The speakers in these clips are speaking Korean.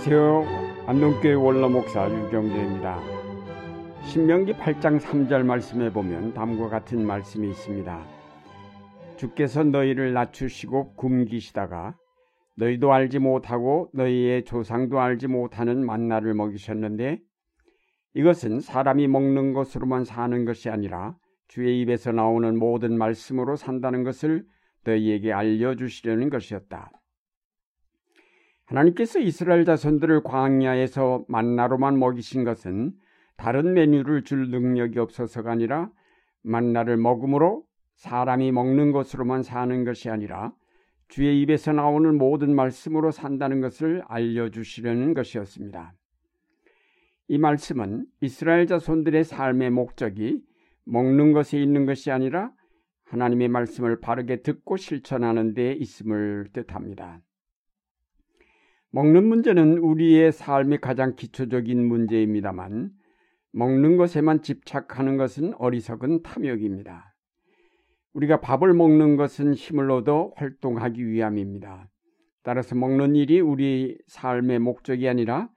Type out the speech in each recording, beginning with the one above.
안녕하세요. 안동교회 원로목사 유경재입니다. 신명기 8장 3절 말씀에 보면 다음과 같은 말씀이 있습니다. 주께서 너희를 낮추시고 굶기시다가 너희도 알지 못하고 너희의 조상도 알지 못하는 만나를 먹이셨는데 이것은 사람이 먹는 것으로만 사는 것이 아니라 주의 입에서 나오는 모든 말씀으로 산다는 것을 너희에게 알려주시려는 것이었다. 하나님께서 이스라엘 자손들을 광야에서 만나로만 먹이신 것은 다른 메뉴를 줄 능력이 없어서가 아니라 만나를 먹음으로 사람이 먹는 것으로만 사는 것이 아니라 주의 입에서 나오는 모든 말씀으로 산다는 것을 알려주시려는 것이었습니다. 이 말씀은 이스라엘 자손들의 삶의 목적이 먹는 것에 있는 것이 아니라 하나님의 말씀을 바르게 듣고 실천하는 데 있음을 뜻합니다. 먹는 문제는 우리의 삶의 가장 기초적인 문제입니다만 먹는 것에만 집착하는 것은 어리석은 탐욕입니다. 우리가 밥을 먹는 것은 힘을 얻어 활동하기 위함입니다. 따라서 먹는 일이 우리 삶의 목적이 아니라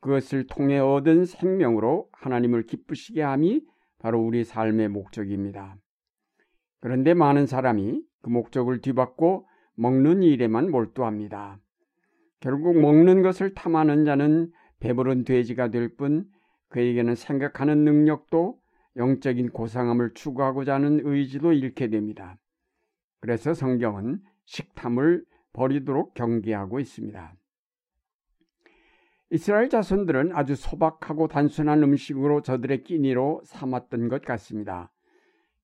그것을 통해 얻은 생명으로 하나님을 기쁘시게 함이 바로 우리 삶의 목적입니다. 그런데 많은 사람이 그 목적을 뒤바꿔 먹는 일에만 몰두합니다. 결국 먹는 것을 탐하는 자는 배부른 돼지가 될 뿐 그에게는 생각하는 능력도 영적인 고상함을 추구하고자 하는 의지도 잃게 됩니다. 그래서 성경은 식탐을 버리도록 경계하고 있습니다. 이스라엘 자손들은 아주 소박하고 단순한 음식으로 저들의 끼니로 삼았던 것 같습니다.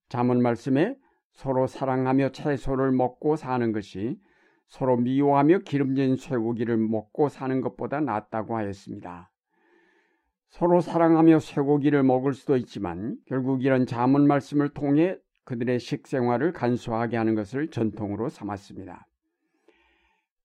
자문 말씀에 서로 사랑하며 채소를 먹고 사는 것이 서로 미워하며 기름진 쇠고기를 먹고 사는 것보다 낫다고 하였습니다. 서로 사랑하며 쇠고기를 먹을 수도 있지만 결국 이런 자문 말씀을 통해 그들의 식생활을 간소하게 하는 것을 전통으로 삼았습니다.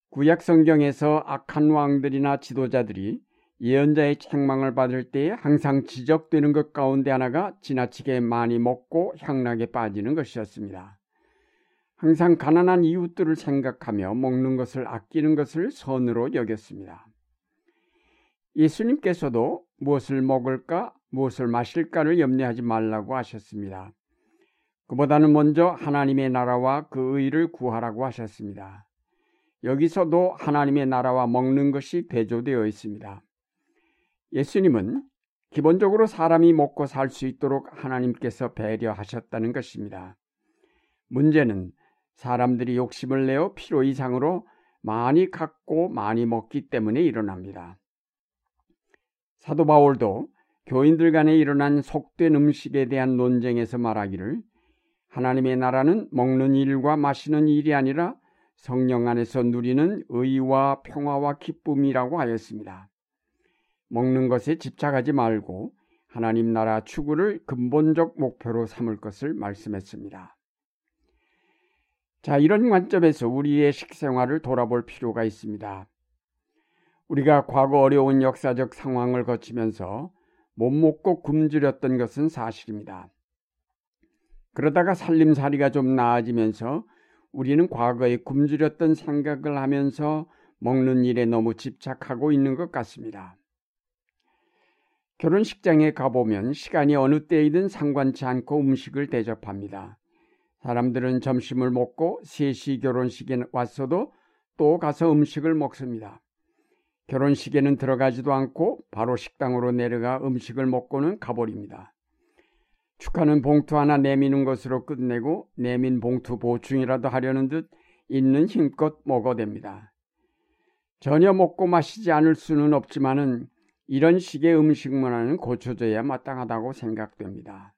구약 성경에서 악한 왕들이나 지도자들이 예언자의 책망을 받을 때 항상 지적되는 것 가운데 하나가 지나치게 많이 먹고 향락에 빠지는 것이었습니다. 항상 가난한 이웃들을 생각하며 먹는 것을 아끼는 것을 선으로 여겼습니다. 예수님께서도 무엇을 먹을까, 무엇을 마실까를 염려하지 말라고 하셨습니다. 그보다는 먼저 하나님의 나라와 그 의를 구하라고 하셨습니다. 여기서도 하나님의 나라와 먹는 것이 대조되어 있습니다. 예수님은 기본적으로 사람이 먹고 살 수 있도록 하나님께서 배려하셨다는 것입니다. 문제는 사람들이 욕심을 내어 필요 이상으로 많이 갖고 많이 먹기 때문에 일어납니다. 사도 바울도 교인들 간에 일어난 속된 음식에 대한 논쟁에서 말하기를 하나님의 나라는 먹는 일과 마시는 일이 아니라 성령 안에서 누리는 의와 평화와 기쁨이라고 하였습니다. 먹는 것에 집착하지 말고 하나님 나라 추구를 근본적 목표로 삼을 것을 말씀했습니다. 자, 이런 관점에서 우리의 식생활을 돌아볼 필요가 있습니다. 우리가 과거 어려운 역사적 상황을 거치면서 못 먹고 굶주렸던 것은 사실입니다. 그러다가 살림살이가 좀 나아지면서 우리는 과거에 굶주렸던 생각을 하면서 먹는 일에 너무 집착하고 있는 것 같습니다. 결혼식장에 가보면 시간이 어느 때이든 상관치 않고 음식을 대접합니다. 사람들은 점심을 먹고 3시 결혼식에 왔어도 또 가서 음식을 먹습니다. 결혼식에는 들어가지도 않고 바로 식당으로 내려가 음식을 먹고는 가버립니다. 축하는 봉투 하나 내미는 것으로 끝내고 내민 봉투 보충이라도 하려는 듯 있는 힘껏 먹어댑니다. 전혀 먹고 마시지 않을 수는 없지만은 이런 식의 음식 문화는 고쳐져야 마땅하다고 생각됩니다.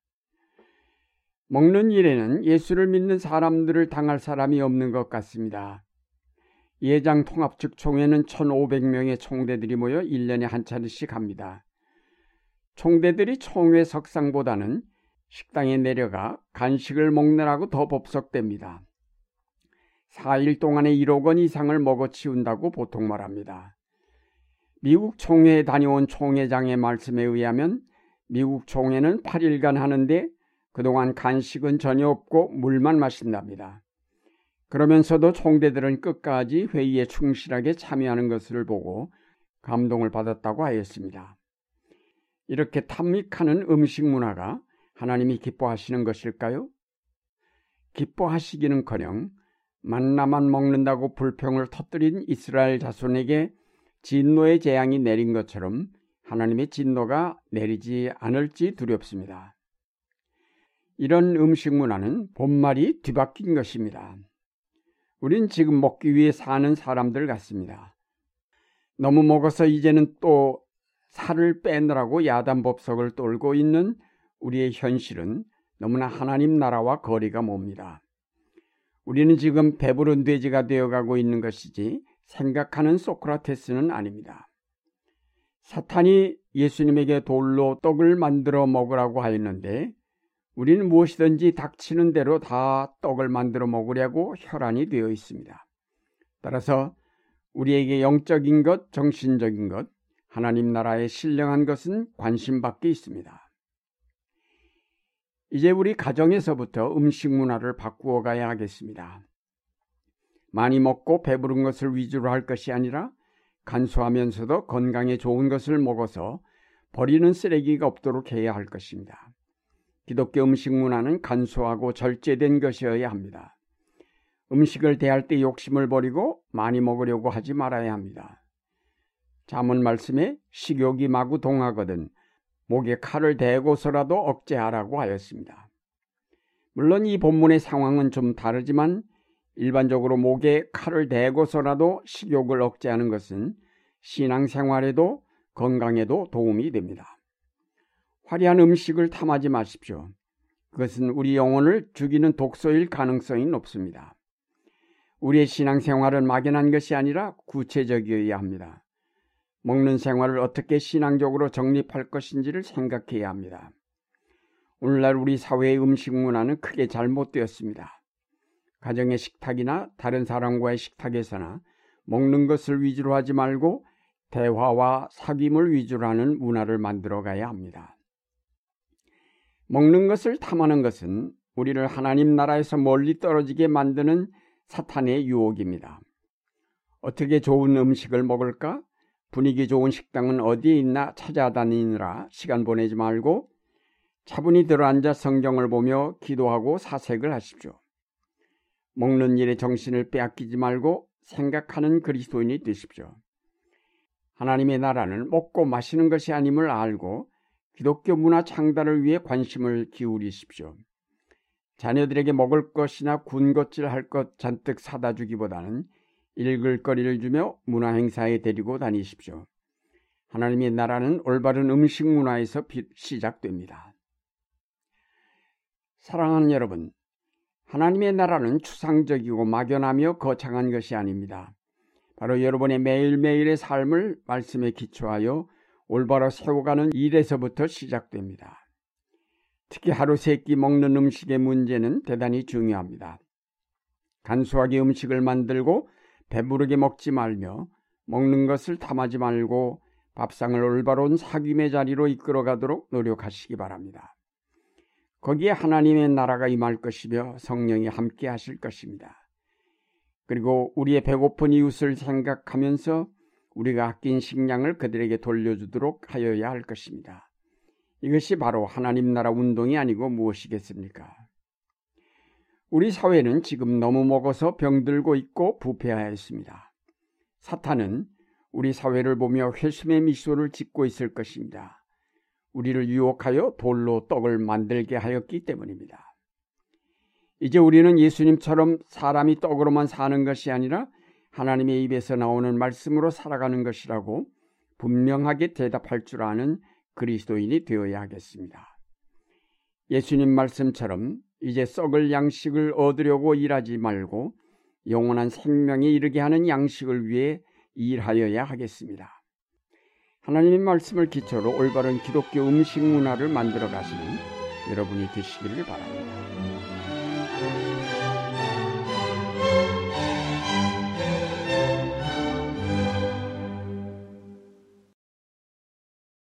먹는 일에는 예수를 믿는 사람들을 당할 사람이 없는 것 같습니다. 예장 통합 측 총회는 1,500명의 총대들이 모여 1년에 한 차례씩 합니다. 총대들이 총회 석상보다는 식당에 내려가 간식을 먹느라고 더 법석됩니다. 4일 동안에 1억 원 이상을 먹어 치운다고 보통 말합니다. 미국 총회에 다녀온 총회장의 말씀에 의하면 미국 총회는 8일간 하는데 그동안 간식은 전혀 없고 물만 마신답니다. 그러면서도 총대들은 끝까지 회의에 충실하게 참여하는 것을 보고 감동을 받았다고 하였습니다. 이렇게 탐닉하는 음식 문화가 하나님이 기뻐하시는 것일까요? 기뻐하시기는커녕 만나만 먹는다고 불평을 터뜨린 이스라엘 자손에게 진노의 재앙이 내린 것처럼 하나님의 진노가 내리지 않을지 두렵습니다. 이런 음식 문화는 본말이 뒤바뀐 것입니다. 우린 지금 먹기 위해 사는 사람들 같습니다. 너무 먹어서 이제는 또 살을 빼느라고 야단법석을 떨고 있는 우리의 현실은 너무나 하나님 나라와 거리가 멉니다. 우리는 지금 배부른 돼지가 되어가고 있는 것이지 생각하는 소크라테스는 아닙니다. 사탄이 예수님에게 돌로 떡을 만들어 먹으라고 하였는데 우리는 무엇이든지 닥치는 대로 다 떡을 만들어 먹으려고 혈안이 되어 있습니다. 따라서 우리에게 영적인 것, 정신적인 것, 하나님 나라에 신령한 것은 관심 밖에 있습니다. 이제 우리 가정에서부터 음식 문화를 바꾸어 가야 하겠습니다. 많이 먹고 배부른 것을 위주로 할 것이 아니라 간소하면서도 건강에 좋은 것을 먹어서 버리는 쓰레기가 없도록 해야 할 것입니다. 기독교 음식 문화는 간소하고 절제된 것이어야 합니다. 음식을 대할 때 욕심을 버리고 많이 먹으려고 하지 말아야 합니다. 자문 말씀에 식욕이 마구 동하거든 목에 칼을 대고서라도 억제하라고 하였습니다. 물론 이 본문의 상황은 좀 다르지만 일반적으로 목에 칼을 대고서라도 식욕을 억제하는 것은 신앙생활에도 건강에도 도움이 됩니다. 화려한 음식을 탐하지 마십시오. 그것은 우리 영혼을 죽이는 독소일 가능성이 높습니다. 우리의 신앙생활은 막연한 것이 아니라 구체적이어야 합니다. 먹는 생활을 어떻게 신앙적으로 정립할 것인지를 생각해야 합니다. 오늘날 우리 사회의 음식 문화는 크게 잘못되었습니다. 가정의 식탁이나 다른 사람과의 식탁에서나 먹는 것을 위주로 하지 말고 대화와 사귐을 위주로 하는 문화를 만들어 가야 합니다. 먹는 것을 탐하는 것은 우리를 하나님 나라에서 멀리 떨어지게 만드는 사탄의 유혹입니다. 어떻게 좋은 음식을 먹을까? 분위기 좋은 식당은 어디에 있나 찾아다니느라 시간 보내지 말고 차분히 들어앉아 성경을 보며 기도하고 사색을 하십시오. 먹는 일에 정신을 빼앗기지 말고 생각하는 그리스도인이 되십시오. 하나님의 나라는 먹고 마시는 것이 아님을 알고 기독교 문화 창달을 위해 관심을 기울이십시오. 자녀들에게 먹을 것이나 군것질 할 것 잔뜩 사다 주기보다는 읽을 거리를 주며 문화 행사에 데리고 다니십시오. 하나님의 나라는 올바른 음식 문화에서 시작됩니다. 사랑하는 여러분, 하나님의 나라는 추상적이고 막연하며 거창한 것이 아닙니다. 바로 여러분의 매일매일의 삶을 말씀에 기초하여 올바로 세워가는 일에서부터 시작됩니다. 특히 하루 세 끼 먹는 음식의 문제는 대단히 중요합니다. 간소하게 음식을 만들고 배부르게 먹지 말며 먹는 것을 탐하지 말고 밥상을 올바른 사귐의 자리로 이끌어 가도록 노력하시기 바랍니다. 거기에 하나님의 나라가 임할 것이며 성령이 함께 하실 것입니다. 그리고 우리의 배고픈 이웃을 생각하면서 우리가 아낀 식량을 그들에게 돌려주도록 하여야 할 것입니다. 이것이 바로 하나님 나라 운동이 아니고 무엇이겠습니까? 우리 사회는 지금 너무 먹어서 병들고 있고 부패하였습니다. 사탄은 우리 사회를 보며 회심의 미소를 짓고 있을 것입니다. 우리를 유혹하여 돌로 떡을 만들게 하였기 때문입니다. 이제 우리는 예수님처럼 사람이 떡으로만 사는 것이 아니라 하나님의 입에서 나오는 말씀으로 살아가는 것이라고 분명하게 대답할 줄 아는 그리스도인이 되어야 하겠습니다. 예수님 말씀처럼 이제 썩을 양식을 얻으려고 일하지 말고 영원한 생명에 이르게 하는 양식을 위해 일하여야 하겠습니다. 하나님의 말씀을 기초로 올바른 기독교 음식 문화를 만들어 가시는 여러분이 되시기를 바랍니다.